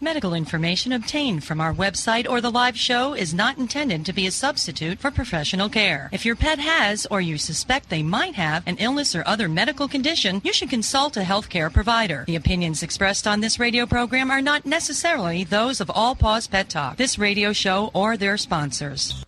Medical information obtained from our website or the live show is not intended to be a substitute for professional care. If your pet has or you suspect they might have an illness or other medical condition, you should consult a healthcare provider. The opinions expressed on this radio program are not necessarily those of All Paws Pet Talk, this radio show, or their sponsors.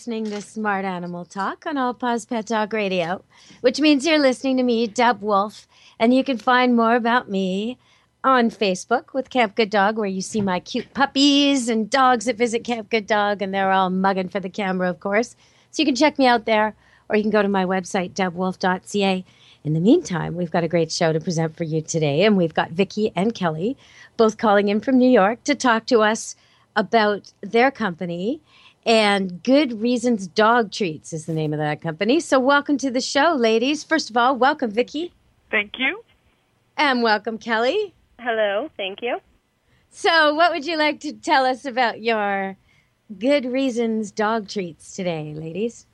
Listening to Smart Animal Talk on All Paws Pet Talk Radio, which means you're listening to me, Deb Wolf, and you can find more about me on Facebook with Camp Good Dog, where you see my cute puppies and dogs that visit Camp Good Dog, and they're all mugging for the camera, of course. So you can check me out there, or you can go to my website, debwolf.ca. In the meantime, we've got a great show to present for you today, and we've got Vicki and Kelly both calling in from New York to talk to us about their company. And Good Reasons Dog Treats is the name of that company. So, welcome to the show, ladies. First of all, welcome, Vicki. Thank you. And welcome, Kelly. Hello, thank you. So, what would you like to tell us about your Good Reasons Dog Treats today, ladies?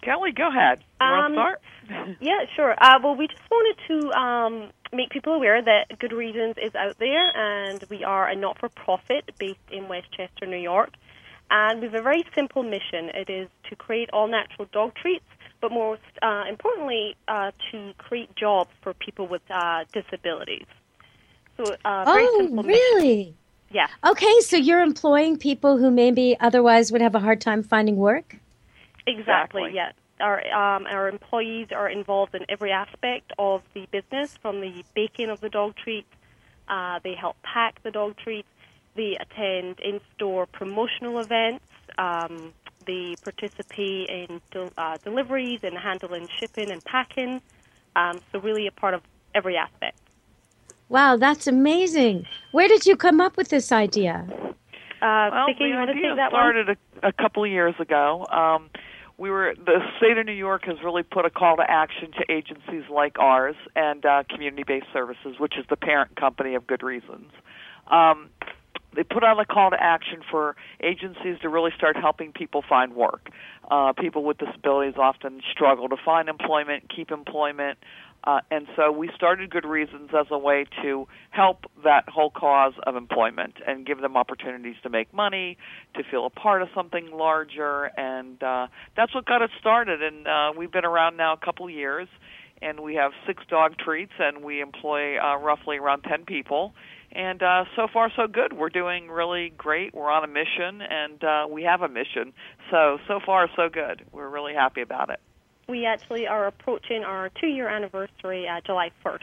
Kelly, go ahead. You Um, to start? Yeah, sure. Uh, well, we just wanted to um, make people aware that Good Reasons is out there, and we are a not-for-profit based in Westchester, New York. And we have a very simple mission. It is to create all-natural dog treats, but most uh, importantly, uh, to create jobs for people with uh, disabilities. So, uh, very oh, simple mission. really? Yeah. Okay, so you're employing people who maybe otherwise would have a hard time finding work? Exactly. Exactly. Yeah. Our um, our employees are involved in every aspect of the business, from the baking of the dog treats. Uh, they help pack the dog treats. They attend in-store promotional events. Um, they participate in del- uh, deliveries and handling shipping and packing. Um, so really a part of every aspect. Wow, that's amazing. Where did you come up with this idea? Uh, Well, Vicki, the you want to idea that started a, a couple of years ago. Um, we were the state of New York has really put a call to action to agencies like ours and uh, community-based services, which is the parent company of Good Reasons. Um, they put out a call to action for agencies to really start helping people find work. Uh, people with disabilities often struggle to find employment, keep employment, uh, and so we started Good Reasons as a way to help that whole cause of employment and give them opportunities to make money, to feel a part of something larger, and uh, that's what got us started. And uh, we've been around now a couple years, and we have six dog treats, and we employ uh, roughly around ten people. And uh, so far, so good. We're doing really great. We're on a mission, and uh, we have a mission. So so far, so good. We're really happy about it. We actually are approaching our two-year anniversary uh, July 1st.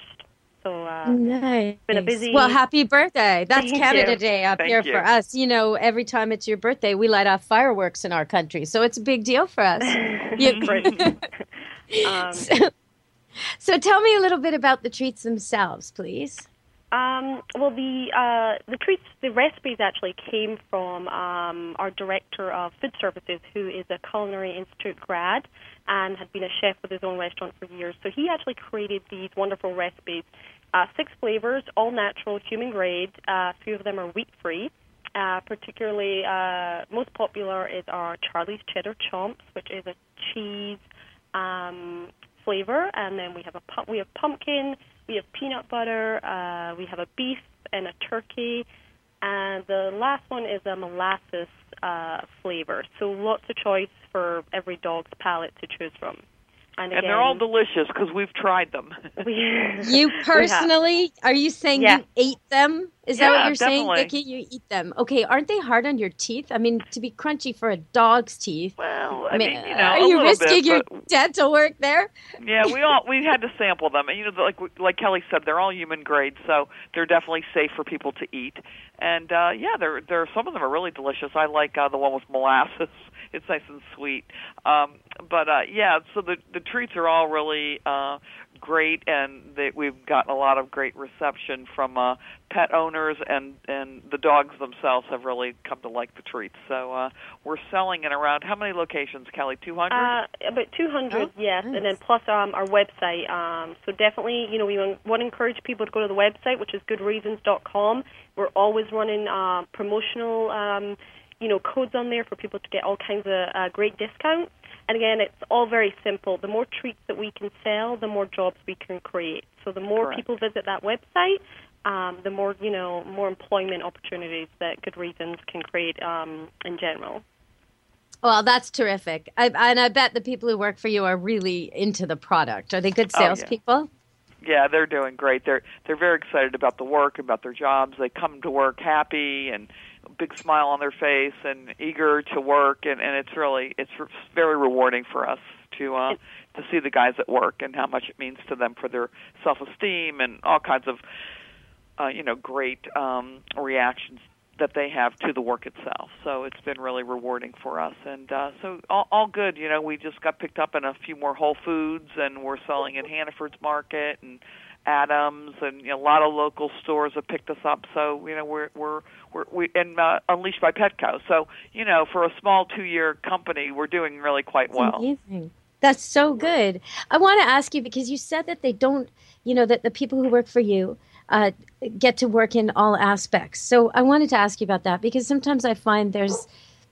So uh, Nice. been a busy- Well, happy birthday. That's Thank Canada you. Day up Thank here you. for us. You know, every time it's your birthday, we light off fireworks in our country. So it's a big deal for us. You- um, so, so tell me a little bit about the treats themselves, please. Um, well, the uh, the treats, the recipes actually came from um, our director of food services, who is a culinary institute grad and had been a chef with his own restaurant for years. So he actually created these wonderful recipes, uh, six flavors, all natural, human grade. Uh, a few of them are wheat free. Uh, particularly, uh, most popular is our Charlie's Cheddar Chomps, which is a cheese um, flavor, and then we have a we have pumpkin, we have peanut butter, uh, we have a beef and a turkey, and the last one is a molasses uh, flavor. So lots of choice for every dog's palate to choose from. And, And they're all delicious because we've tried them. we, You personally, are you saying Yeah. you ate them? Is that what you're saying, definitely. Vicki? You eat them. Okay, aren't they hard on your teeth? I mean, to be crunchy for a dog's teeth. Well, I I mean, mean, you know, are a you risking bit, your but- dental work there? yeah, we all we had to sample them, and you know, like like Kelly said, they're all human grade, so they're definitely safe for people to eat. And uh yeah, they're they're some of them are really delicious. I like uh, the one with molasses. It's nice and sweet. Um, but uh yeah, so the the treats are all really uh great, and they, we've gotten a lot of great reception from uh, pet owners, and and the dogs themselves have really come to like the treats. So uh, we're selling in around how many locations, Kelly? Two hundred. Uh, about 200, Oh, yes, nice. and then plus um, our website. Um, so definitely, you know, we want to encourage people to go to the website, which is goodreasons.com. We're always running uh, promotional, um, you know, codes on there for people to get all kinds of uh, great discounts. And again, it's all very simple. The more treats that we can sell, the more jobs we can create. So the more Correct. people visit that website, um, the more you know, more employment opportunities that Good Reasons can create um, in general. Well, that's terrific. I, and I bet the people who work for you are really into the product. Are they good Oh, yeah. salespeople? Yeah, they're doing great. They're they're very excited about the work, about their jobs. They come to work happy and a big smile on their face and eager to work, and and it's really it's very rewarding for us to uh, to see the guys at work and how much it means to them for their self esteem and all kinds of uh, you know great um, reactions that they have to the work itself. So it's been really rewarding for us, and uh, so all, all good. You know, we just got picked up in a few more Whole Foods, and we're selling in Hannaford's Market and Adams, and you know, a lot of local stores have picked us up. So you know, we're we're we're we and uh, Unleashed by Petco. So you know, for a small two-year company, we're doing really quite well. Amazing. That's so good. I want to ask you because you said that they don't, you know, that the people who work for you uh, get to work in all aspects. So I wanted to ask you about that because sometimes I find there's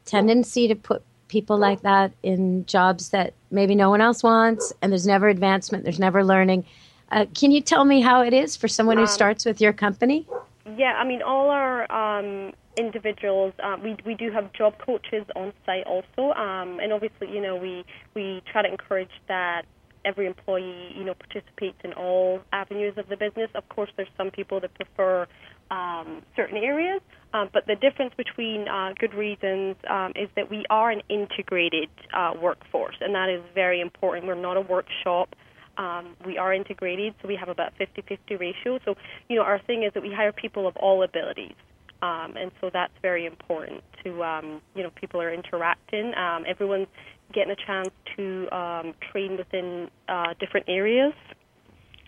tendency to put people like that in jobs that maybe no one else wants, and there's never advancement, there's never learning. Uh, can you tell me how it is for someone who Um, starts with your company? Yeah, I mean, all our um, individuals, uh, we we do have job coaches on site also, um, and obviously, you know, we we try to encourage that every employee, you know, participates in all avenues of the business. Of course, there's some people that prefer um, certain areas, um, but the difference between uh, Good Reasons um, is that we are an integrated uh, workforce, and that is very important. We're not a workshop. Um, we are integrated, so we have about 50-50 ratio. So, you know, our thing is that we hire people of all abilities, um, and so that's very important. To um, you know, people are interacting. Um, everyone's getting a chance to um, train within uh, different areas.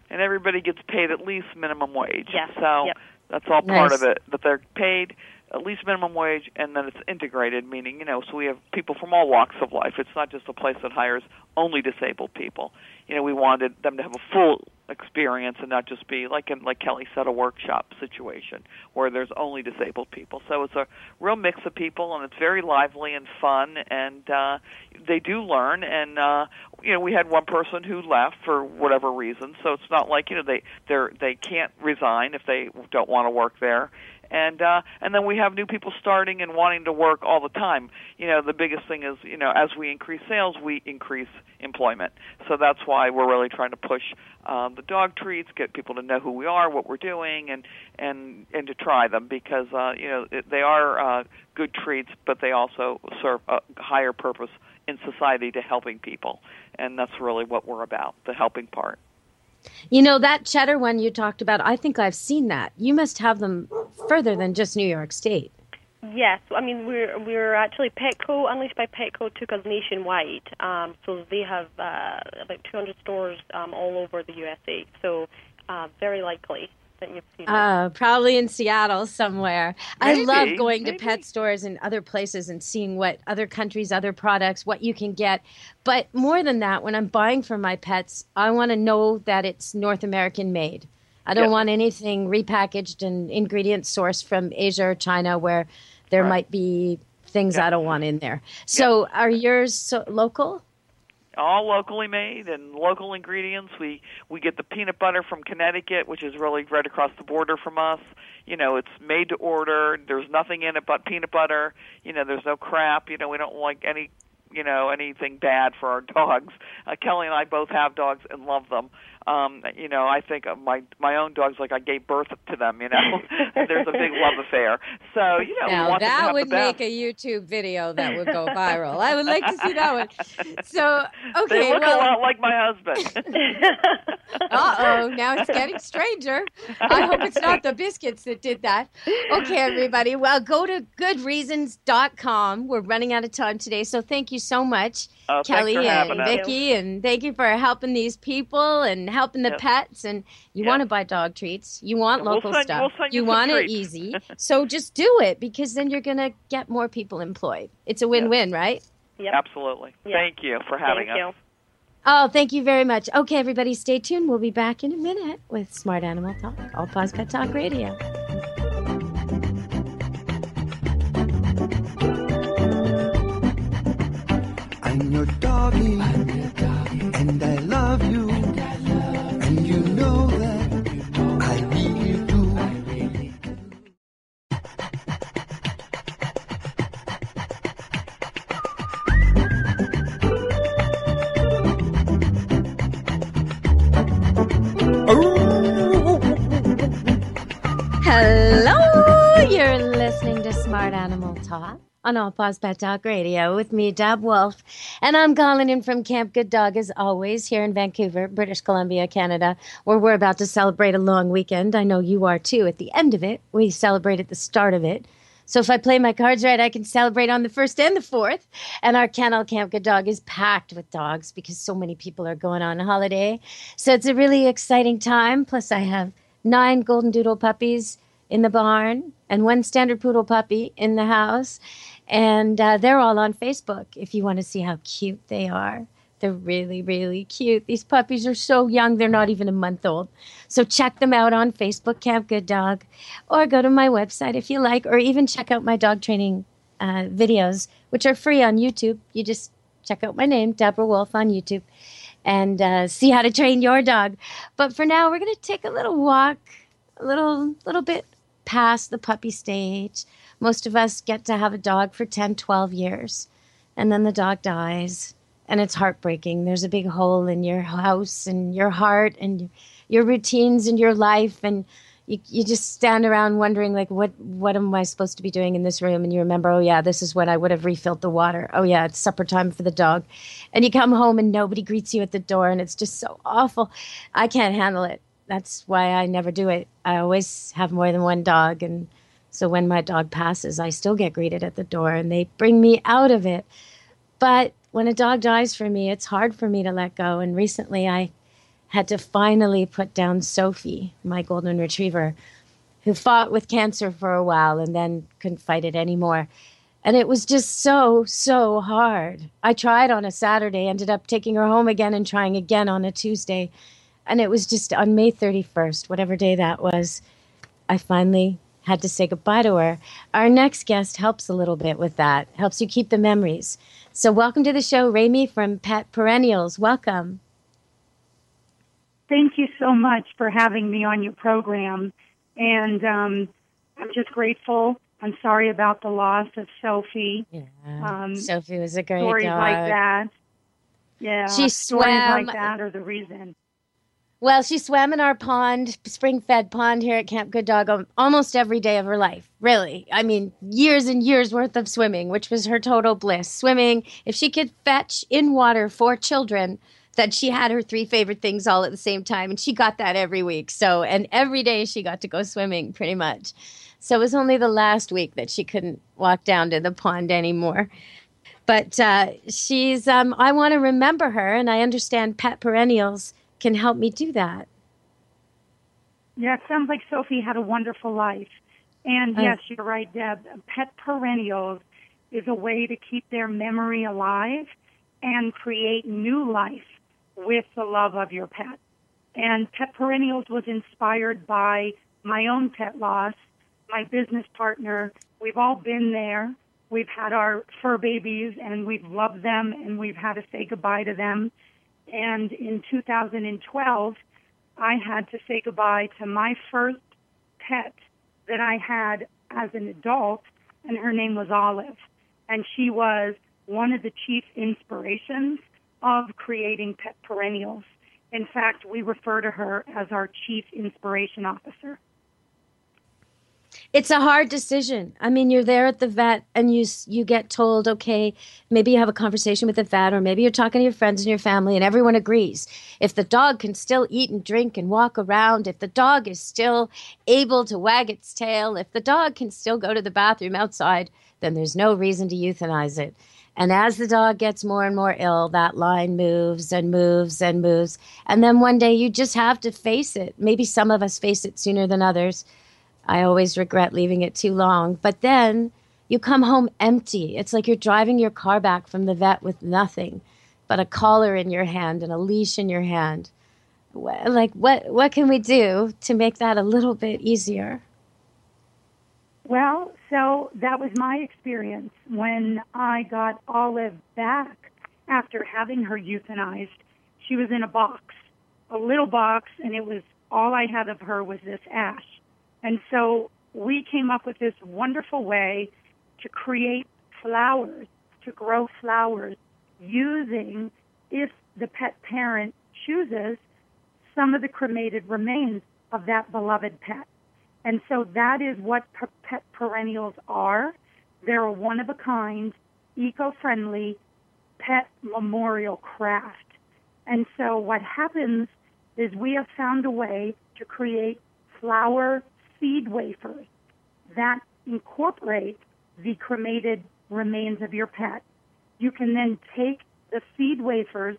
and everybody gets paid at least minimum wage. Yes, So yep. that's all part Nice. of it. That they're paid at least minimum wage, and then it's integrated, meaning you know, so we have people from all walks of life. It's not just a place that hires only disabled people. You know, we wanted them to have a full experience and not just be like in like Kelly said, a workshop situation where there's only disabled people. So it's a real mix of people, and it's very lively and fun, and uh, they do learn. And uh, you know, we had one person who left for whatever reason, so it's not like you know they they're they can't resign if they don't want to work there and uh and then we have new people starting and wanting to work all the time. You know the biggest thing is you know as we increase sales we increase employment. So that's why we're really trying to push um the dog treats get people to know who we are what we're doing and and and to try them because uh you know they are uh good treats but they also serve a higher purpose in society to helping people. And that's really what we're about the helping part You know, that cheddar one you talked about, I think I've seen that. You must have them further than just New York State. Yes, I mean we're we're actually Petco Unleashed by Petco took us nationwide, um, so they have uh, about 200 stores um, all over the USA. So uh, very likely that you've seen. Uh, probably in Seattle somewhere. I love going maybe. to pet stores and other places and seeing what other countries, other products, what you can get. But more than that, when I'm buying for my pets, I want to know that it's North American made. I don't Yeah. want anything repackaged and ingredients sourced from Asia or China where there Right. might be things Yeah. I don't want in there. So, are yours so local? All locally made and local ingredients. We we get the peanut butter from Connecticut, which is really right across the border from us. You know, it's made to order. There's nothing in it but peanut butter. You know, there's no crap. You know, we don't like any you know anything bad for our dogs. Uh, Kelly and I both have dogs and love them. Um, you know, I think of my my own dogs like I gave birth to them. You know, there's a big love affair. So you know, Now want them to that would make a YouTube video that would go viral. I would like to see that one. So, okay, they look well, a lot like my husband. Uh oh, now it's getting stranger. I hope it's not the biscuits that did that. Okay, everybody. Well, go to goodreasons.com. We're running out of time today, so thank you so much, Oh, Kelly and. Vicki, and thank you for helping these people and helping the Yep. pets, and you Yep. want to buy dog treats. You want We'll local send- stuff. we'll send you some want it easy. so just do it because then you're gonna get more people employed. It's a win-win, right? Yep. Absolutely. Yeah. Thank you for having Thank us. you. Oh, thank you very much. Okay, everybody, stay tuned. We'll be back in a minute with Smart Animal Talk, All Paws Pet Talk Radio. I'm your doggy, and I love you, on All Paws Pet Talk Radio with me, Deb Wolf, and I'm calling in from Camp Good Dog as always here in Vancouver, British Columbia, Canada, where we're about to celebrate a long weekend. I know you are too. At the end of it, we celebrate at the start of it. So if I play my cards right, I can celebrate on the first and the fourth. And our kennel Camp Good Dog is packed with dogs because so many people are going on holiday. So it's a really exciting time. Plus, I have nine golden doodle puppies in the barn and one standard poodle puppy in the house. And uh, they're all on Facebook if you want to see how cute they are. They're really, really cute. These puppies are so young, they're not even a month old. So check them out on Facebook, Camp Good Dog, or go to my website if you like, or even check out my dog training uh, videos, which are free on YouTube. You just check out my name, Deborah Wolf, on YouTube, and uh, see how to train your dog. But for now, we're going to take a little walk, a little, little bit past the puppy stage. Most of us get to have a dog for 10, 12 years, and then the dog dies, and it's heartbreaking. There's a big hole in your house and your heart and your routines and your life, and you, you just stand around wondering like what what am I supposed to be doing in this room? And you remember oh yeah this is when I would have refilled the water. Oh yeah it's supper time for the dog. And you come home and nobody greets you at the door and it's just so awful. I can't handle it that's why I never do it I always have more than one dog and so when my dog passes I still get greeted at the door and they bring me out of it but when a dog dies for me it's hard for me to let go and recently I had to finally put down Sophie, my golden retriever, who fought with cancer for a while and then couldn't fight it anymore. And it was just so, so hard. I tried on a Saturday, ended up taking her home again and trying again on a Tuesday. And it was just on May 31st, whatever day that was, I finally had to say goodbye to her. Our next guest helps a little bit with that, helps you keep the memories. So, welcome to the show, Rami from Pet Perennials. Welcome. Thank you so much for having me on your program. And um, I'm just grateful. I'm sorry about the loss of Sophie. Yeah. Um, Sophie was a great Stories dog. like that. Yeah. She stories swam- like that are the reason. Well, she swam in our pond, spring fed pond here at Camp Good Dog um, almost every day of her life. Really. I mean, years and years worth of swimming, which was her total bliss. Swimming, if she could fetch in water for children, that she had her three favorite things all at the same time. And she got that every week. So, and every day she got to go swimming pretty much. So it was only the last week that she couldn't walk down to the pond anymore. But uh, she's, um, I want to remember her, and I understand Pet Perennials can help me do that. Yeah, it sounds like Sophie had a wonderful life. And Uh, yes, you're right, Deb. Pet perennials is a way to keep their memory alive and create new life with the love of your pet. And Pet Perennials was inspired by my own pet loss, my business partner. We've all been there. We've had our fur babies and we've loved them and we've had to say goodbye to them. And in 2012, I had to say goodbye to my first pet that I had as an adult, and her name was Olive. And she was one of the chief inspirations of creating Pet Perennials. In fact, we refer to her as our chief inspiration officer. It's a hard decision. I mean, you're there at the vet and you you get told, okay, maybe you have a conversation with the vet or maybe you're talking to your friends and your family and everyone agrees. If the dog can still eat and drink and walk around, if the dog is still able to wag its tail, if the dog can still go to the bathroom outside, then there's no reason to euthanize it. And as the dog gets more and more ill, that line moves and moves and moves. And then one day you just have to face it. Maybe some of us face it sooner than others. I always regret leaving it too long. But then you come home empty. It's like you're driving your car back from the vet with nothing but a collar in your hand and a leash in your hand. Like what what can we do to make that a little bit easier? Well, so that was my experience when I got Olive back after having her euthanized. She was in a box, a little box, and it was all I had of her was this ash. And so we came up with this wonderful way to create flowers, to grow flowers using, if the pet parent chooses, some of the cremated remains of that beloved pet. And so that is what pet perennials are. They're a one of a kind, eco friendly pet memorial craft. And so what happens is we have found a way to create flower seed wafers that incorporate the cremated remains of your pet. You can then take the seed wafers,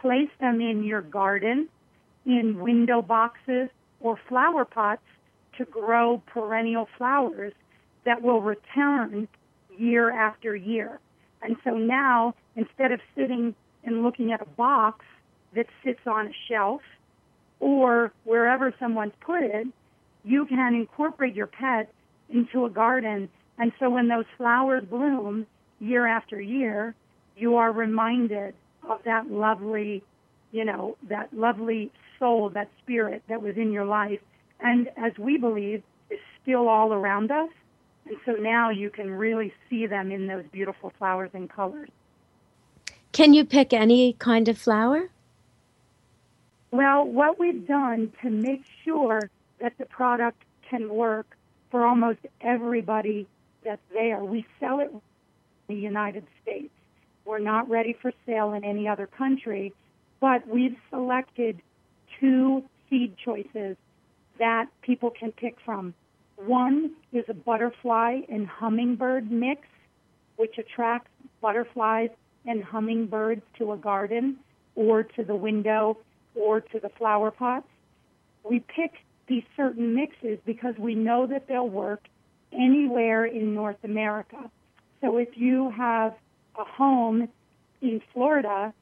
place them in your garden, in window boxes, or flower pots to grow perennial flowers that will return year after year. And so now, instead of sitting and looking at a box that sits on a shelf or wherever someone's put it, you can incorporate your pet into a garden. And so when those flowers bloom year after year, you are reminded of that lovely, you know, that lovely soul, that spirit that was in your life and as we believe, is still all around us. And so now you can really see them in those beautiful flowers and colors. Can you pick any kind of flower? Well, what we've done to make sure that the product can work for almost everybody that's there, we sell it in the United States. We're not ready for sale in any other country, but we've selected two seed choices that people can pick from. One is a butterfly and hummingbird mix, which attracts butterflies and hummingbirds to a garden or to the window or to the flower pots. We pick these certain mixes because we know that they'll work anywhere in North America. So if you have a home in Florida,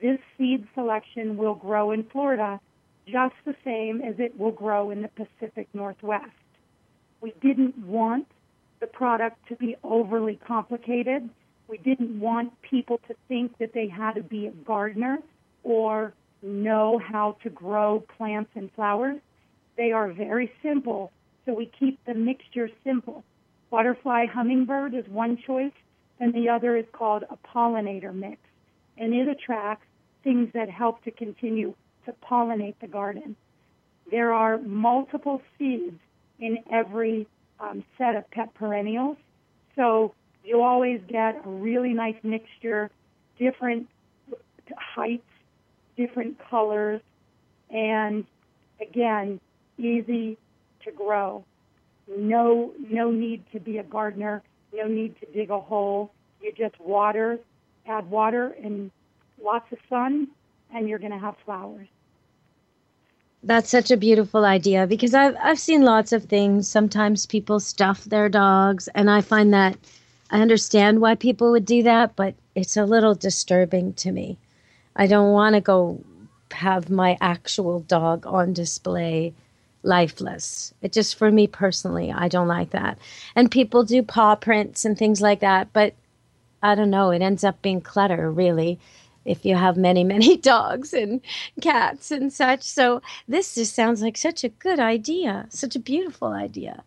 this seed selection will grow in Florida just the same as it will grow in the Pacific Northwest. We didn't want the product to be overly complicated. We didn't want people to think that they had to be a gardener or know how to grow plants and flowers. They are very simple, so we keep the mixture simple. Butterfly hummingbird is one choice, and the other is called a pollinator mix. And it attracts things that help to continue to pollinate the garden. There are multiple seeds in every um, set of pet perennials, so you always get a really nice mixture, different heights, different colors, and again, easy to grow. No, no need to be a gardener. No need to dig a hole. You just water, add water and lots of sun, and you're going to have flowers. That's such a beautiful idea because I've I've seen lots of things. Sometimes people stuff their dogs, and I find that I understand why people would do that, but it's a little disturbing to me. I don't want to go have my actual dog on display lifeless. It just for me personally, I don't like that. And people do paw prints and things like that, but I don't know, it ends up being clutter really if you have many, many dogs and cats and such. So this just sounds like such a good idea, such a beautiful idea.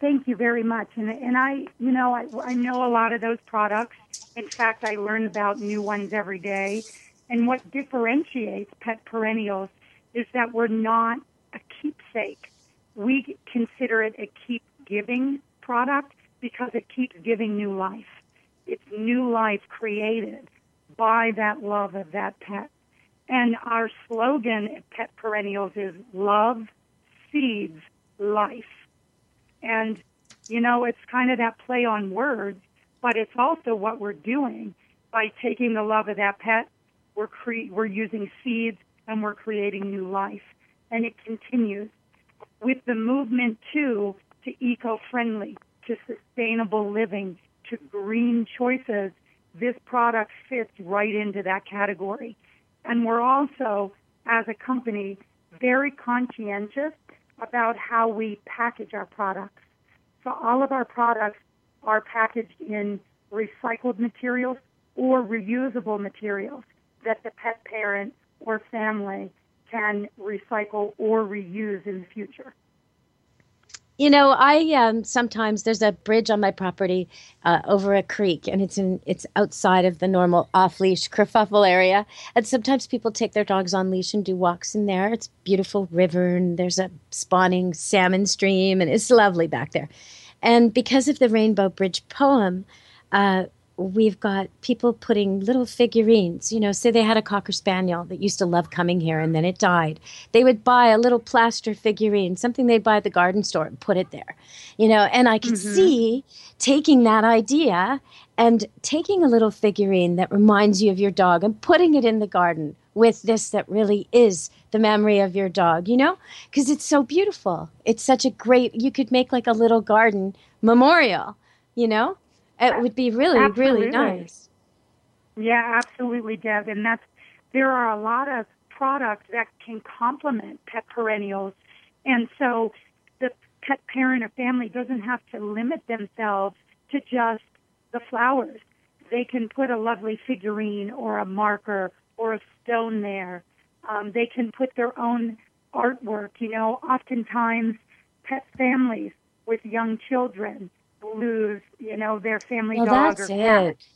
Thank you very much. And, and I, you know, I, I know a lot of those products. In fact, I learn about new ones every day. And what differentiates pet perennials is that we're not keepsake. We consider it a keep giving product because it keeps giving new life. It's new life created by that love of that pet. And our slogan at Pet Perennials is love seeds life. And, you know, it's kind of that play on words. but it's also what we're doing by taking the love of that pet. We're cre- we're using seeds and we're creating new life, and it continues with the movement too to eco-friendly, to sustainable living, to green choices. This product fits right into that category, and we're also, as a company, very conscientious about how we package our products. So all of our products are packaged in recycled materials or reusable materials that the pet parent or family can recycle or reuse in the future. You know, I um, sometimes there's a bridge on my property uh, over a creek, and it's in it's outside of the normal off leash kerfuffle area. And sometimes people take their dogs on leash and do walks in there. It's beautiful river, and there's a spawning salmon stream, and it's lovely back there. And because of the Rainbow Bridge poem, uh, we've got people putting little figurines. You know, say they had a cocker spaniel that used to love coming here and then it died. They would buy a little plaster figurine, something they'd buy at the garden store and put it there. You know, and I could mm-hmm. see taking that idea and taking a little figurine that reminds you of your dog and putting it in the garden with this that really is the memory of your dog, you know? Because it's so beautiful. It's such a great, you could make like a little garden memorial, you know? It would be really, absolutely. really nice. Yeah, absolutely, Deb. And that's there are a lot of products that can complement pet perennials, and so the pet parent or family doesn't have to limit themselves to just the flowers. They can put a lovely figurine or a marker or a stone there. Um, they can put their own artwork. You know, oftentimes pet families with young children lose, you know, their family well, dog that's or cat. It.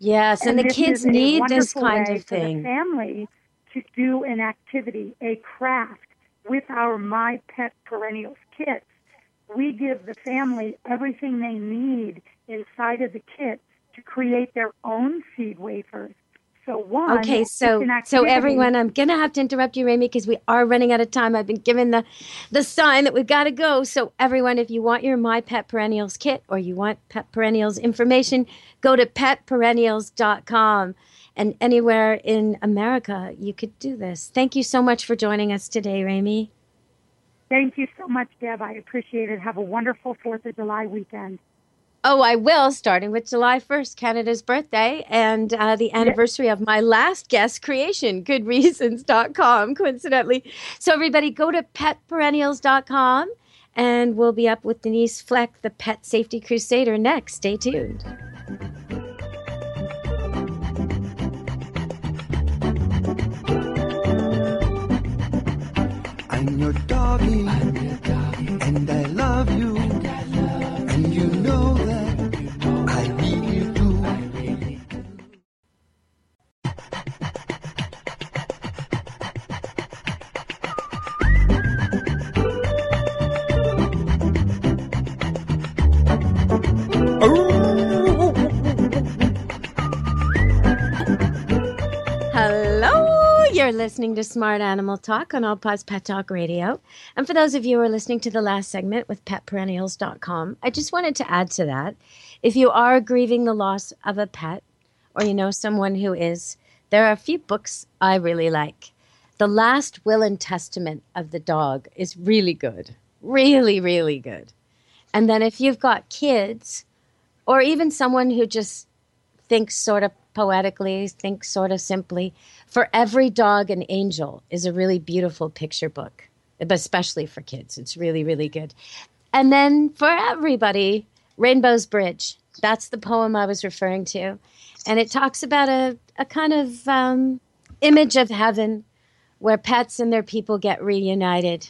Yes, and, and the kids need this kind of thing. family to do an activity, a craft with our My Pet Perennials kits. We give the family everything they need inside of the kit to create their own seed wafers so one. Okay, so so everyone, I'm gonna have to interrupt you, Rami, because we are running out of time. I've been given the the sign that we've got to go. So everyone, if you want your My Pet Perennials kit or you want Pet Perennials information, go to petperennials.com. And anywhere in America, you could do this. Thank you so much for joining us today, Rami. Thank you so much, Deb. I appreciate it. Have a wonderful Fourth of July weekend. Oh, I will, starting with July 1st, Canada's birthday, and uh, the anniversary of my last guest creation, goodreasons.com, coincidentally. So, everybody, go to petperennials.com, and we'll be up with Denise Fleck, the Pet Safety Crusader, next. Stay tuned. I'm your doggy, and I love you, listening to Smart Animal Talk on All Paws Pet Talk Radio. And for those of you who are listening to the last segment with petperennials.com, I just wanted to add to that. If you are grieving the loss of a pet or you know someone who is, there are a few books I really like. The Last Will and Testament of the Dog is really good. Really, really good. And then if you've got kids or even someone who just thinks sort of poetically, think sort of simply. For Every Dog an Angel is a really beautiful picture book, especially for kids. It's really, really good. And then for everybody, Rainbow's Bridge. That's the poem I was referring to. And it talks about a, a kind of um, image of heaven where pets and their people get reunited.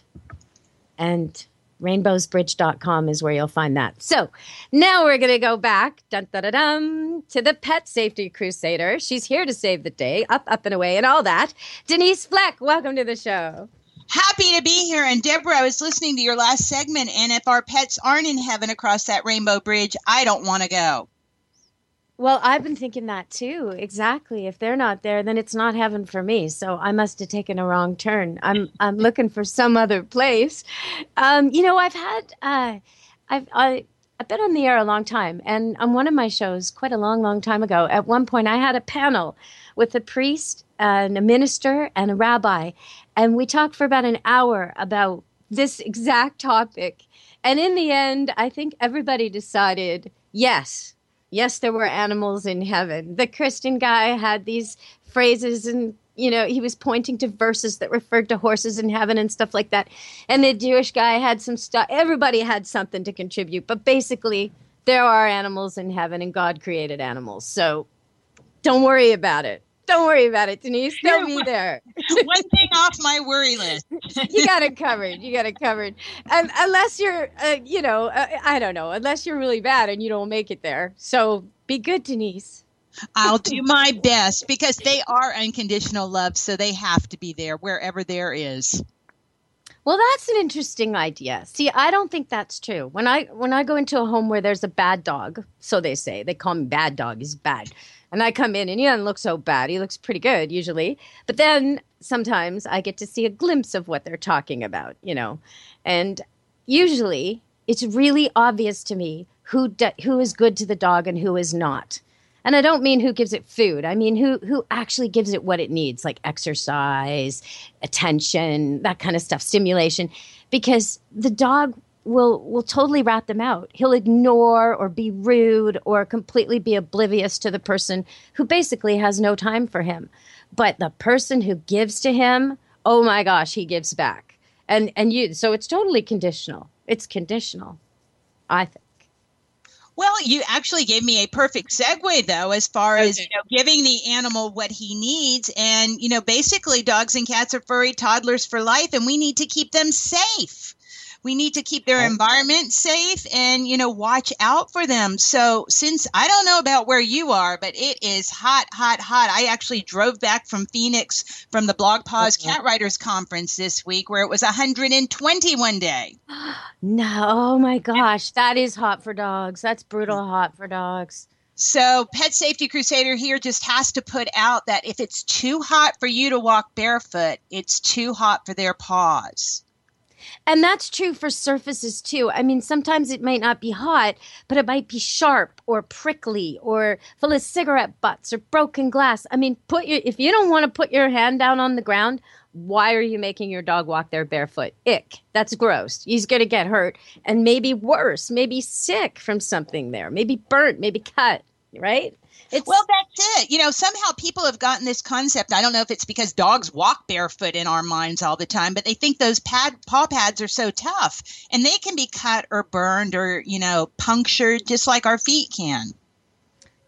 And rainbowsbridge.com is where you'll find that. So now we're going to go back dun, dun, dun, to the Pet Safety Crusader. She's here to save the day, up, up, and away, and all that. Denise Fleck, welcome to the show. Happy to be here. And Deborah, I was listening to your last segment, and if our pets aren't in heaven across that rainbow bridge, I don't want to go. Well, I've been thinking that too. Exactly. If they're not there, then it's not heaven for me. So I must have taken a wrong turn. I'm I'm looking for some other place. Um, you know, I've had uh, I've I I've been on the air a long time, and on one of my shows, quite a long, long time ago, at one point I had a panel with a priest and a minister and a rabbi, and we talked for about an hour about this exact topic. And in the end, I think everybody decided yes, yes, there were animals in heaven. The Christian guy had these phrases and you know, he was pointing to verses that referred to horses in heaven and stuff like that. And the Jewish guy had some stuff. Everybody had something to contribute, but basically, there are animals in heaven, and God created animals. So don't worry about it. Don't worry about it, Denise. They'll be there. One thing off my worry list. you got it covered. You got it covered. Um, unless you're, uh, you know, uh, I don't know, unless you're really bad and you don't make it there. So be good, Denise. I'll do my best because they are unconditional love, so they have to be there wherever there is. Well, that's an interesting idea. See, I don't think that's true. When I when I go into a home where there's a bad dog, so they say, they call me bad dog, he's bad. And I come in and he doesn't look so bad. He looks pretty good usually. But then sometimes I get to see a glimpse of what they're talking about, you know. And usually it's really obvious to me who do, who is good to the dog and who is not. And I don't mean who gives it food. I mean who who actually gives it what it needs, like exercise, attention, that kind of stuff, stimulation, because the dog will will totally rat them out. He'll ignore or be rude or completely be oblivious to the person who basically has no time for him. But the person who gives to him, oh my gosh, he gives back. And and you so it's totally conditional. It's conditional. I think. Well, you actually gave me a perfect segue, though, as far okay. as you know, giving the animal what he needs. And, you know, basically, dogs and cats are furry toddlers for life, and we need to keep them safe we need to keep their environment safe and you know watch out for them. So since i don't know about where you are but it is hot hot hot. I actually drove back from phoenix from the BlogPaws uh-huh. okay. cat writers conference this week where it was 121 day. No oh my gosh that is hot for dogs. That's brutal hot for dogs. So, Pet Safety Crusader here just has to put out that if it's too hot for you to walk barefoot, it's too hot for their paws. And that's true for surfaces too. I mean, sometimes it might not be hot, but it might be sharp or prickly or full of cigarette butts or broken glass. I mean, put your if you don't want to put your hand down on the ground, why are you making your dog walk there barefoot? Ick. That's gross. He's going to get hurt and maybe worse, maybe sick from something there, maybe burnt, maybe cut, right? It's, well, that's it. You know, somehow people have gotten this concept. I don't know if it's because dogs walk barefoot in our minds all the time, but they think those pad paw pads are so tough, and they can be cut or burned or you know punctured just like our feet can.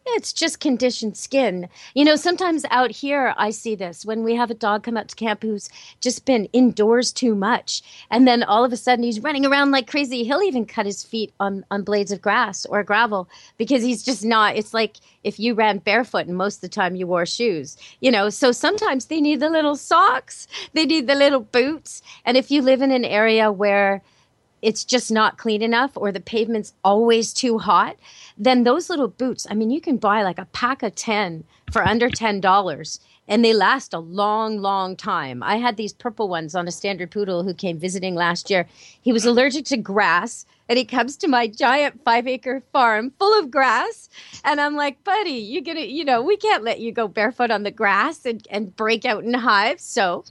It's just conditioned skin. You know, sometimes out here I see this when we have a dog come out to camp who's just been indoors too much. And then all of a sudden he's running around like crazy. He'll even cut his feet on, on blades of grass or gravel because he's just not. It's like if you ran barefoot and most of the time you wore shoes, you know. So sometimes they need the little socks, they need the little boots. And if you live in an area where it's just not clean enough or the pavement's always too hot, then those little boots, I mean, you can buy like a pack of 10 for under $10 and they last a long, long time. I had these purple ones on a standard poodle who came visiting last year. He was allergic to grass and he comes to my giant five acre farm full of grass. And I'm like, buddy, you're gonna, you know, we can't let you go barefoot on the grass and, and break out in hives. So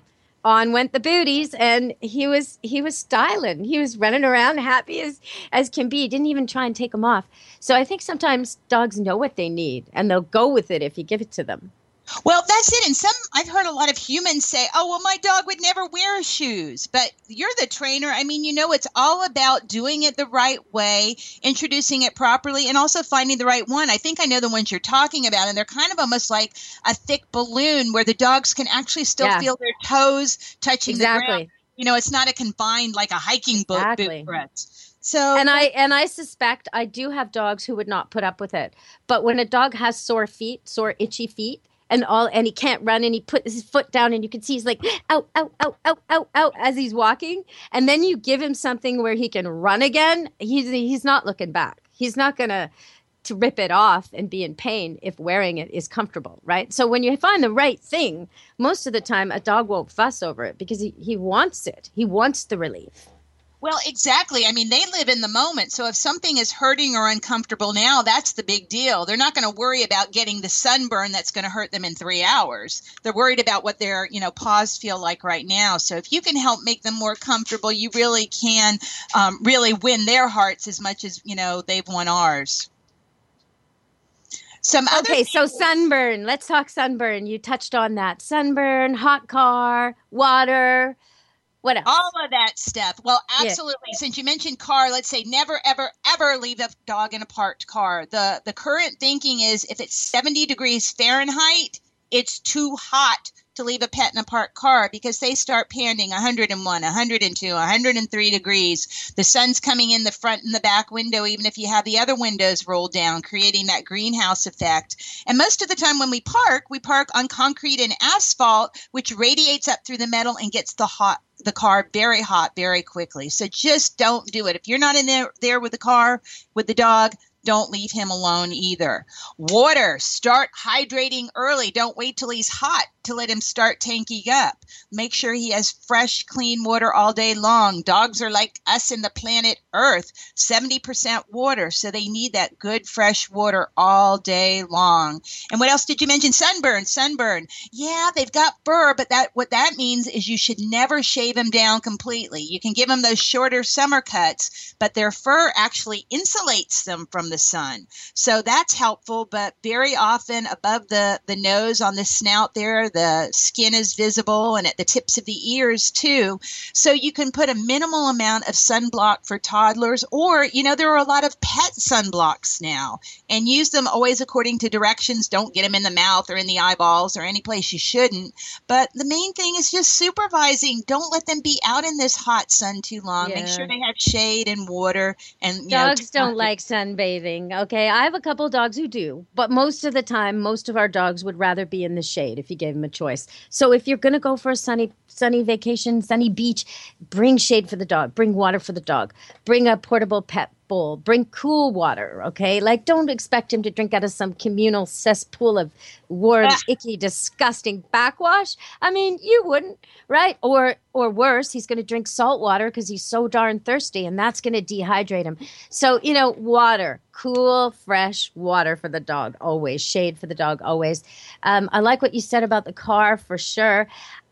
on went the booties and he was he was styling. He was running around happy as as can be. He didn't even try and take them off. So i think sometimes dogs know what they need and they'll go with it if you give it to them well, that's it. And some, I've heard a lot of humans say, oh, well, my dog would never wear shoes. But you're the trainer. I mean, you know, it's all about doing it the right way, introducing it properly, and also finding the right one. I think I know the ones you're talking about. And they're kind of almost like a thick balloon where the dogs can actually still yeah. feel their toes touching exactly. the ground. You know, it's not a confined like a hiking boot, exactly. boot So and I and I suspect I do have dogs who would not put up with it. But when a dog has sore feet, sore itchy feet, and all and he can't run and he put his foot down and you can see he's like out out out out out out as he's walking. And then you give him something where he can run again. He's he's not looking back. He's not gonna to rip it off and be in pain if wearing it is comfortable right? So when you find the right thing most of the time a dog won't fuss over it because he, he wants it. He wants the relief Well, exactly. I mean, they live in the moment. So if something is hurting or uncomfortable now, that's the big deal. They're not going to worry about getting the sunburn that's going to hurt them in three hours. They're worried about what their, you know, paws feel like right now. So if you can help make them more comfortable, you really can um, really win their hearts as much as, you know, they've won ours. Some Okay, so sunburn. Let's talk sunburn. You touched on that. Sunburn, hot car, water. What else? all of that stuff. Well, Yeah. absolutely. Since you mentioned car, let's say never, ever, ever leave a dog in a parked car. The the current thinking is if it's 70 degrees Fahrenheit, it's too hot to leave a pet in a parked car because they start panting 101, 102, 103 degrees. The sun's coming in the front and the back window, even if you have the other windows rolled down, creating that greenhouse effect. And most of the time when we park, we park on concrete and asphalt, which radiates up through the metal and gets the hot the car very hot very quickly. So just don't do it. If you're not in there there with the car with the dog, don't leave him alone either. Water, start hydrating early. Don't wait till he's hot to let him start tanking up. Make sure he has fresh, clean water all day long. Dogs are like us in the planet Earth 70% water, so they need that good, fresh water all day long. And what else did you mention? Sunburn, sunburn. Yeah, they've got fur, but that what that means is you should never shave them down completely. You can give them those shorter summer cuts, but their fur actually insulates them from the sun. So that's helpful, but very often above the the nose on the snout there, the skin is visible and at the tips of the ears too. So you can put a minimal amount of sunblock for toddlers or, you know, there are a lot of pet sunblocks now and use them always according to directions. Don't get them in the mouth or in the eyeballs or any place you shouldn't. But the main thing is just supervising. Don't let them be out in this hot sun too long. Make sure they have shade and water and you know, Dogs don't like sunbathing. Okay, I have a couple dogs who do, but most of the time, most of our dogs would rather be in the shade if you gave them a choice. So if you're going to go for a sunny, sunny vacation, sunny beach, bring shade for the dog, bring water for the dog, bring a portable pet bowl, bring cool water. Okay, like don't expect him to drink out of some communal cesspool of warm, Ah. icky, disgusting backwash. I mean, you wouldn't, right? Or or worse, he's going to drink salt water because he's so darn thirsty, and that's going to dehydrate him. So you know, water, cool, fresh water for the dog always. Shade for the dog always. Um, I like what you said about the car for sure.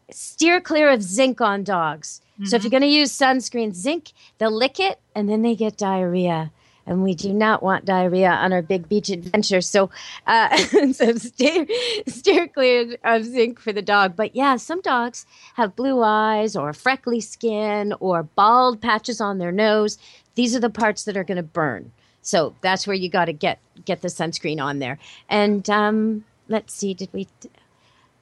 Steer clear of zinc on dogs. So if you're going to use sunscreen, zinc, they'll lick it and then they get diarrhea. And we do not want diarrhea on our big beach adventure. So, uh, so steer, steer clear of zinc for the dog. But yeah, some dogs have blue eyes or freckly skin or bald patches on their nose. These are the parts that are going to burn. So that's where you got to get get the sunscreen on there. And um, let's see, did we?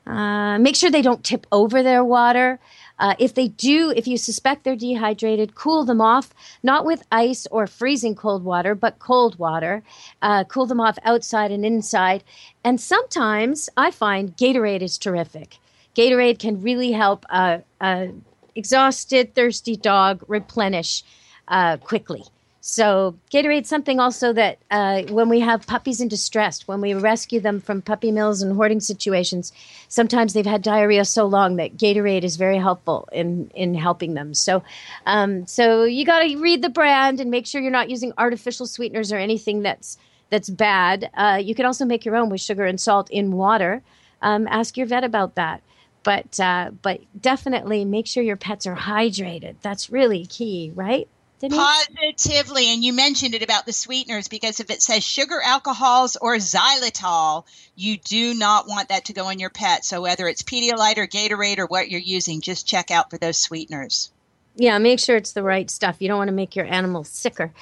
Uh, make sure they don't tip over their water. Uh, if they do, if you suspect they're dehydrated, cool them off, not with ice or freezing cold water, but cold water. Uh, cool them off outside and inside. And sometimes I find Gatorade is terrific. Gatorade can really help a, a exhausted, thirsty dog replenish uh, quickly. So Gatorade's something also that uh, when we have puppies in distress, when we rescue them from puppy mills and hoarding situations, sometimes they've had diarrhea so long that Gatorade is very helpful in in helping them. So, um, so you got to read the brand and make sure you're not using artificial sweeteners or anything that's that's bad. Uh, you can also make your own with sugar and salt in water. Um, ask your vet about that. But uh, but definitely make sure your pets are hydrated. That's really key, right? Denise? Positively, and you mentioned it about the sweeteners because if it says sugar alcohols or xylitol, you do not want that to go in your pet. So whether it's Pedialyte or Gatorade or what you're using, just check out for those sweeteners. Yeah, make sure it's the right stuff. You don't want to make your animal sicker.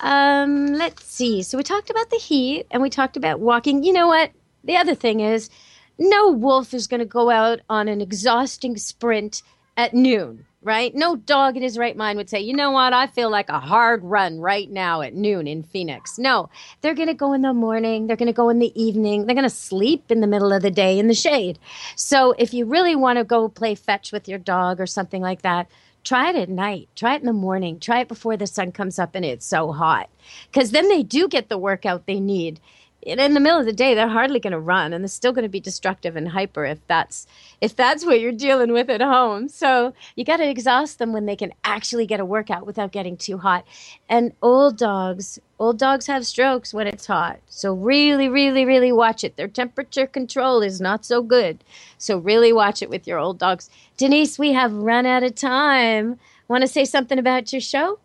Um, let's see. So we talked about the heat and we talked about walking. You know what? The other thing is, no wolf is going to go out on an exhausting sprint at noon, right? No dog in his right mind would say, you know what? I feel like a hard run right now at noon in Phoenix. No, they're going to go in the morning. They're going to go in the evening. They're going to sleep in the middle of the day in the shade. So if you really want to go play fetch with your dog or something like that, try it at night try it in the morning try it before the sun comes up and it's so hot because then they do get the workout they need in the middle of the day they're hardly going to run and they're still going to be destructive and hyper if that's if that's what you're dealing with at home. So you got to exhaust them when they can actually get a workout without getting too hot. And old dogs old dogs have strokes when it's hot. So really really really watch it. Their temperature control is not so good. So really watch it with your old dogs. Denise we have run out of time. Want to say something about your show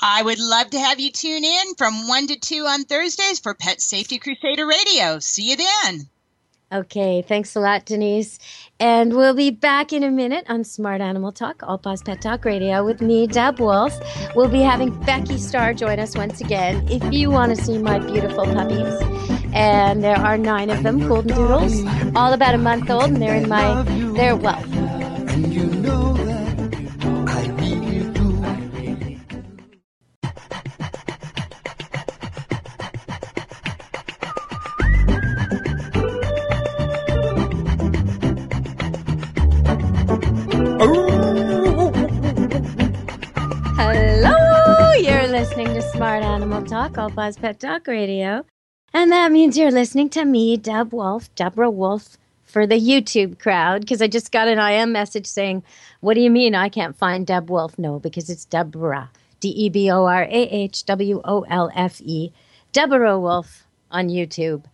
I would love to have you tune in from 1 to 2 on Thursdays for Pet Safety Crusader Radio. See you then. Okay, thanks a lot, Denise. And we'll be back in a minute on Smart Animal Talk, All Paws Pet Talk Radio with me, Deb Wolfe. We'll be having Becky Starr join us once again. If you want to see my beautiful puppies, and there are nine of them, golden doodles, all about a month old, and they're in my, they're well. Smart Animal Talk, All Paws Pet Talk Radio. And that means you're listening to me, Deb Wolfe, Deborah Wolfe, for the YouTube crowd, because I just got an IM message saying, What do you mean I can't find Deb Wolfe? No, because it's Deborah, D E B O R A H W O L F E, Deborah Wolfe on YouTube.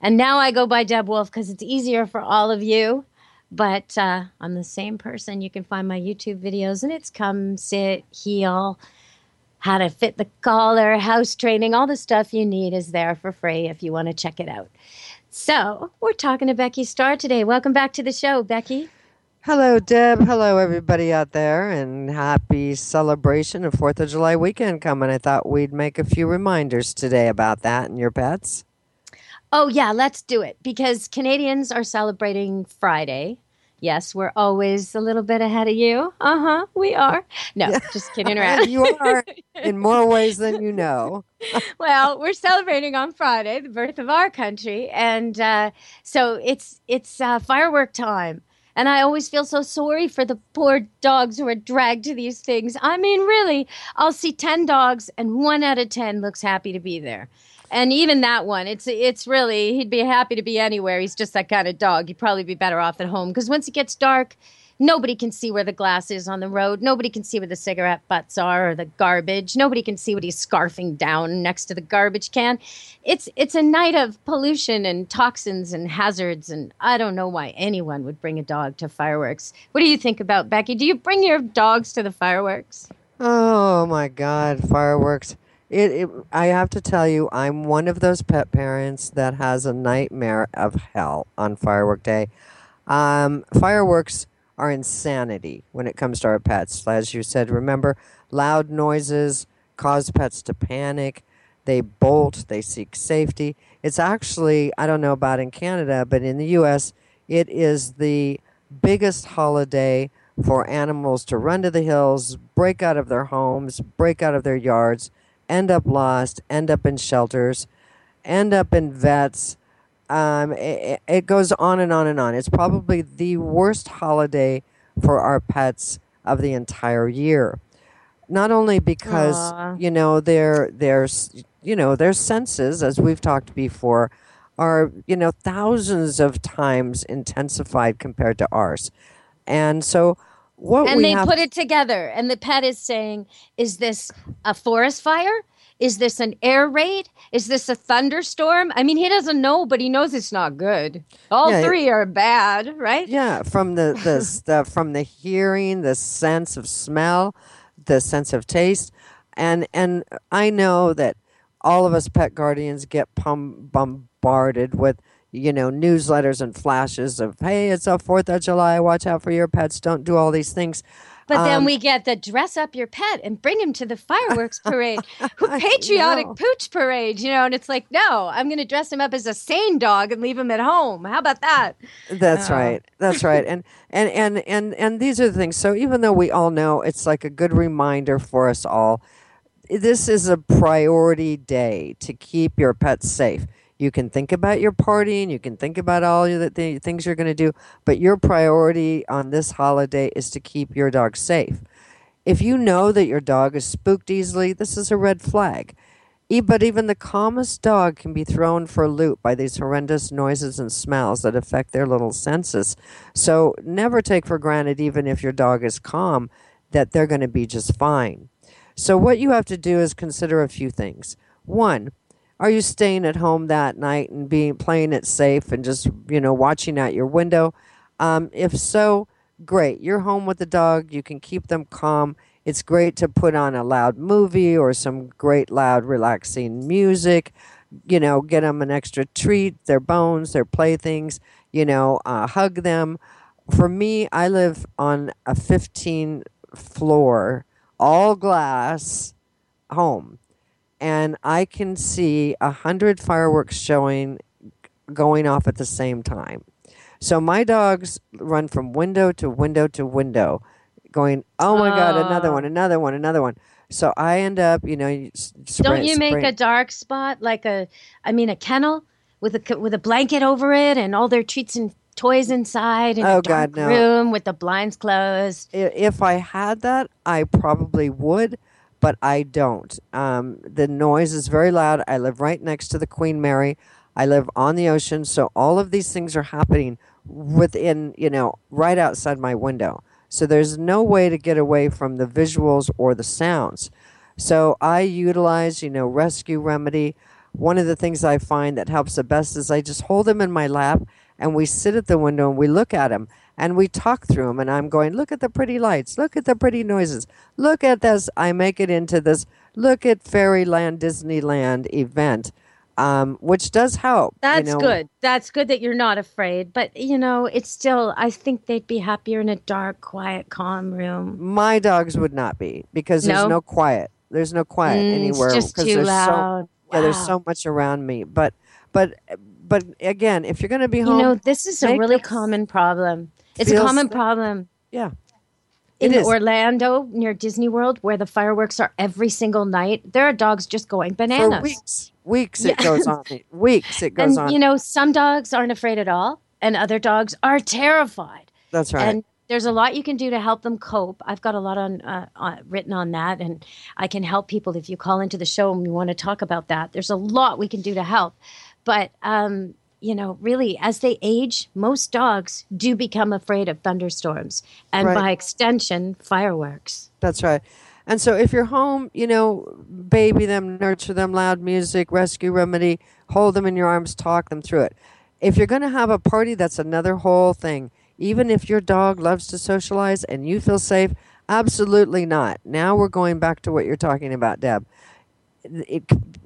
And now I go by Deb Wolfe because it's easier for all of you. But uh, I'm the same person. You can find my YouTube videos, and it's come, sit, heel, how to fit the collar, house training, all the stuff you need is there for free if you want to check it out. So, we're talking to Becky Starr today. Welcome back to the show, Becky. Hello, Deb. Hello, everybody out there, and happy celebration of Fourth of July weekend coming. I thought we'd make a few reminders today about that and your pets. Oh, yeah, let's do it because Canadians are celebrating Friday. Yes, we're always a little bit ahead of you. Uh huh, we are. No, just kidding around. you are in more ways than you know. well, we're celebrating on Friday the birth of our country, and uh, so it's it's uh, firework time. And I always feel so sorry for the poor dogs who are dragged to these things. I mean, really, I'll see ten dogs, and one out of ten looks happy to be there. And even that one, it's it's really he'd be happy to be anywhere. He's just that kind of dog. He'd probably be better off at home because once it gets dark, nobody can see where the glass is on the road. Nobody can see where the cigarette butts are or the garbage. Nobody can see what he's scarfing down next to the garbage can. It's it's a night of pollution and toxins and hazards and I don't know why anyone would bring a dog to fireworks. What do you think about Becky? Do you bring your dogs to the fireworks? Oh my God, fireworks! It, it. I have to tell you, I'm one of those pet parents that has a nightmare of hell on firework day. Um, fireworks are insanity when it comes to our pets. As you said, remember, loud noises cause pets to panic. They bolt, they seek safety. It's actually, I don't know about in Canada, but in the US, it is the biggest holiday for animals to run to the hills, break out of their homes, break out of their yards, end up lost, end up in shelters, end up in vets. Um, it, it goes on and on and on. It's probably the worst holiday for our pets of the entire year. Not only because Aw. you know their their you know their senses, as we've talked before, are you know thousands of times intensified compared to ours, and so what and they have put it together and the pet is saying is this a forest fire? Is this an air raid? Is this a thunderstorm? I mean he doesn't know but he knows it's not good. All Yeah, it- three are bad right? Yeah, from the the, the from the hearing, the sense of smell, the sense of taste, and and I know that all of us pet guardians get pum- bombarded with you know newsletters and flashes of hey, it's a Fourth of July, watch out for your pets, don't do all these things. but then Um, we get the dress up your pet and bring him to the fireworks parade who patriotic pooch parade you know and it's like no i'm going to dress him up as a sane dog and leave him at home how about that That's Oh. right. That's right. And, and and and and these are the things. So even though we all know it's like a good reminder for us all, this is a priority day to keep your pets safe. You can think about your partying, you can think about all the, the things you're going to do, but your priority on this holiday is to keep your dog safe. If you know that your dog is spooked easily, this is a red flag but even the calmest dog can be thrown for a loop by these horrendous noises and smells that affect their little senses. So never take for granted, even if your dog is calm, that they're going to be just fine. So what you have to do is consider a few things. One, are you staying at home that night and being playing it safe and just you know watching out your window? Um, if so, great. You're home with the dog. You can keep them calm. It's great to put on a loud movie or some great loud relaxing music. You know, get them an extra treat, their bones, their playthings. You know, uh, hug them. For me, I live on a 15 floor, all glass home and I can see a hundred fireworks showing going off at the same time. So my dogs run from window to window to window, going, "Oh my god, another ah. one, another one, another one." So I end up, you know, Don't you make spray- a dark spot like a, I mean, a kennel with a with a blanket over it and all their treats and toys inside in Oh, a dark God, no. room with the blinds closed? If I had that, I probably would, but I don't. Um, the noise is very loud. I live right next to the Queen Mary. I live on the ocean, so all of these things are happening within, you know, right outside my window. So there's no way to get away from the visuals or the sounds. So I utilize, you know, rescue remedy. One of the things I find that helps the best is I just hold them in my lap and we sit at the window and we look at them and we talk through them. And I'm going, look at the pretty lights, look at the pretty noises, look at this. I make it into this look at Fairyland Disneyland event, um, which does help. you That's know. good. That's good that you're not afraid. But you know, it's still. I think they'd be happier in a dark, quiet, calm room. My dogs would not be because there's No? no, quiet. There's no quiet Mm, anywhere It's just 'cause too so loud. yeah, there's so much around me. But but but again, if you're going to be home, You know, this is a really common problem. It's a common problem. Yeah. In Orlando, near Disney World, where the fireworks are every single night, there are dogs just going bananas. for weeks, weeks Yeah. it goes on. Weeks it goes and on. you know, some dogs aren't afraid at all, and other dogs are terrified. That's right. And there's a lot you can do to help them cope. I've got a lot on, uh, on written on that, and I can help people if you call into the show and you want to talk about that. There's a lot we can do to help, but um, you know, really, as they age, most dogs do become afraid of thunderstorms, and Right. by extension, fireworks. That's right. And so if you're home, you know, baby them, nurture them, loud music, rescue remedy, hold them in your arms, talk them through it. If you're going to have a party, that's another whole thing. Even if your dog loves to socialize and you feel safe, absolutely not. Now we're going back to what you're talking about, Deb. It,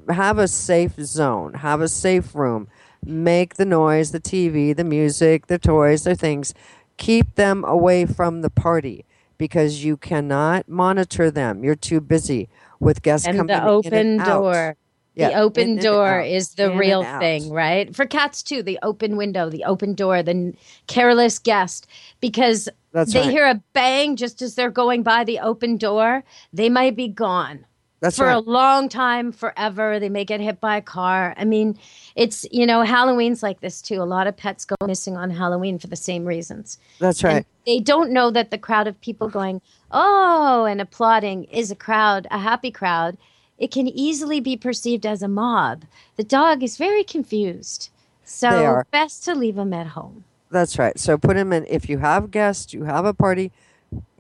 have a safe zone, have a safe room, make the noise, the TV, the music, the toys, the things. Keep them away from the party because you cannot monitor them. You're too busy with guests and coming the in open and out. door. Yeah, the open in door out, is the in real thing, right? For cats too, the open window, the open door, the n- careless guest, because That's they right. hear a bang just as they're going by the open door, they might be gone That's for right. a long time, forever. They may get hit by a car. I mean, it's you know Halloween's like this too. A lot of pets go missing on Halloween for the same reasons. That's right. And they don't know that the crowd of people going, oh, and applauding is a crowd, a happy crowd. It can easily be perceived as a mob. The dog is very confused. So, best to leave him at home. That's right. So put them in. If you have guests, you have a party,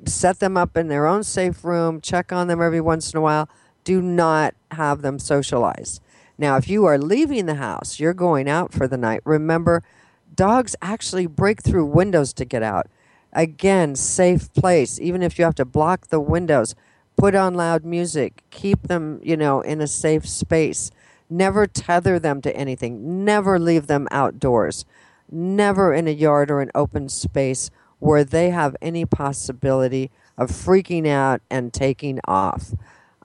set them up in their own safe room. Check on them every once in a while. Do not have them socialize. Now, if you are leaving the house, you're going out for the night. Remember, dogs actually break through windows to get out. Again, safe place. Even if you have to block the windows, put on loud music. Keep them, you know, in a safe space. Never tether them to anything. Never leave them outdoors never in a yard or an open space where they have any possibility of freaking out and taking off.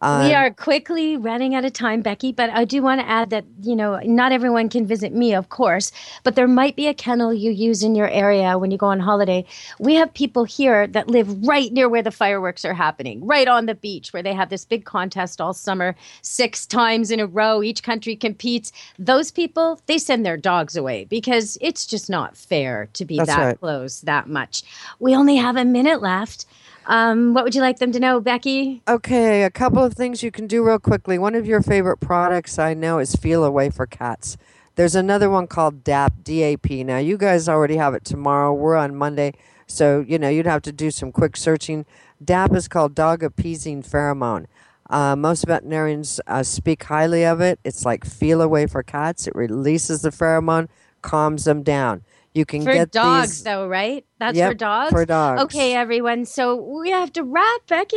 Um, we are quickly running out of time, Becky, but I do want to add that, you know, not everyone can visit me, of course, but there might be a kennel you use in your area when you go on holiday. We have people here that live right near where the fireworks are happening, right on the beach, where they have this big contest all summer, six times in a row. Each country competes. Those people, they send their dogs away because it's just not fair to be That's that right. close that much. We only have a minute left. Um, what would you like them to know, Becky? Okay, a couple of things you can do real quickly. One of your favorite products I know is Feliway for Cats. There's another one called DAP, DAP. Now, you guys already have it tomorrow. We're on Monday, so you know you'd have to do some quick searching. DAP is called Dog Appeasing Pheromone. Uh, most veterinarians uh, speak highly of it. It's like Feliway for Cats. It releases the pheromone, calms them down. You can For get dogs, these. though, right? That's Yep, for dogs? for dogs. Okay, everyone. So we have to wrap, Becky.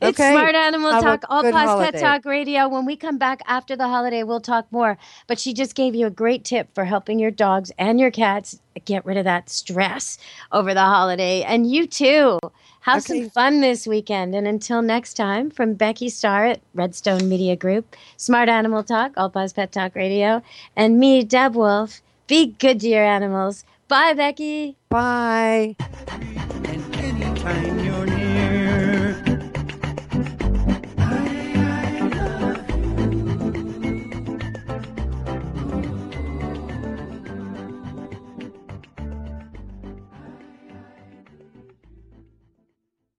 It's Okay. Smart Animal Have Talk, All Paws Pet. Talk Radio. When we come back after the holiday, we'll talk more. But she just gave you a great tip for helping your dogs and your cats get rid of that stress over the holiday. And you too. Have Okay. some fun this weekend. And until next time, from Becky Starr at Redstone Media Group, Smart Animal Talk, All Paws Pet Talk Radio, and me, Deb Wolfe, be good to your animals. Bye, Becky. Bye.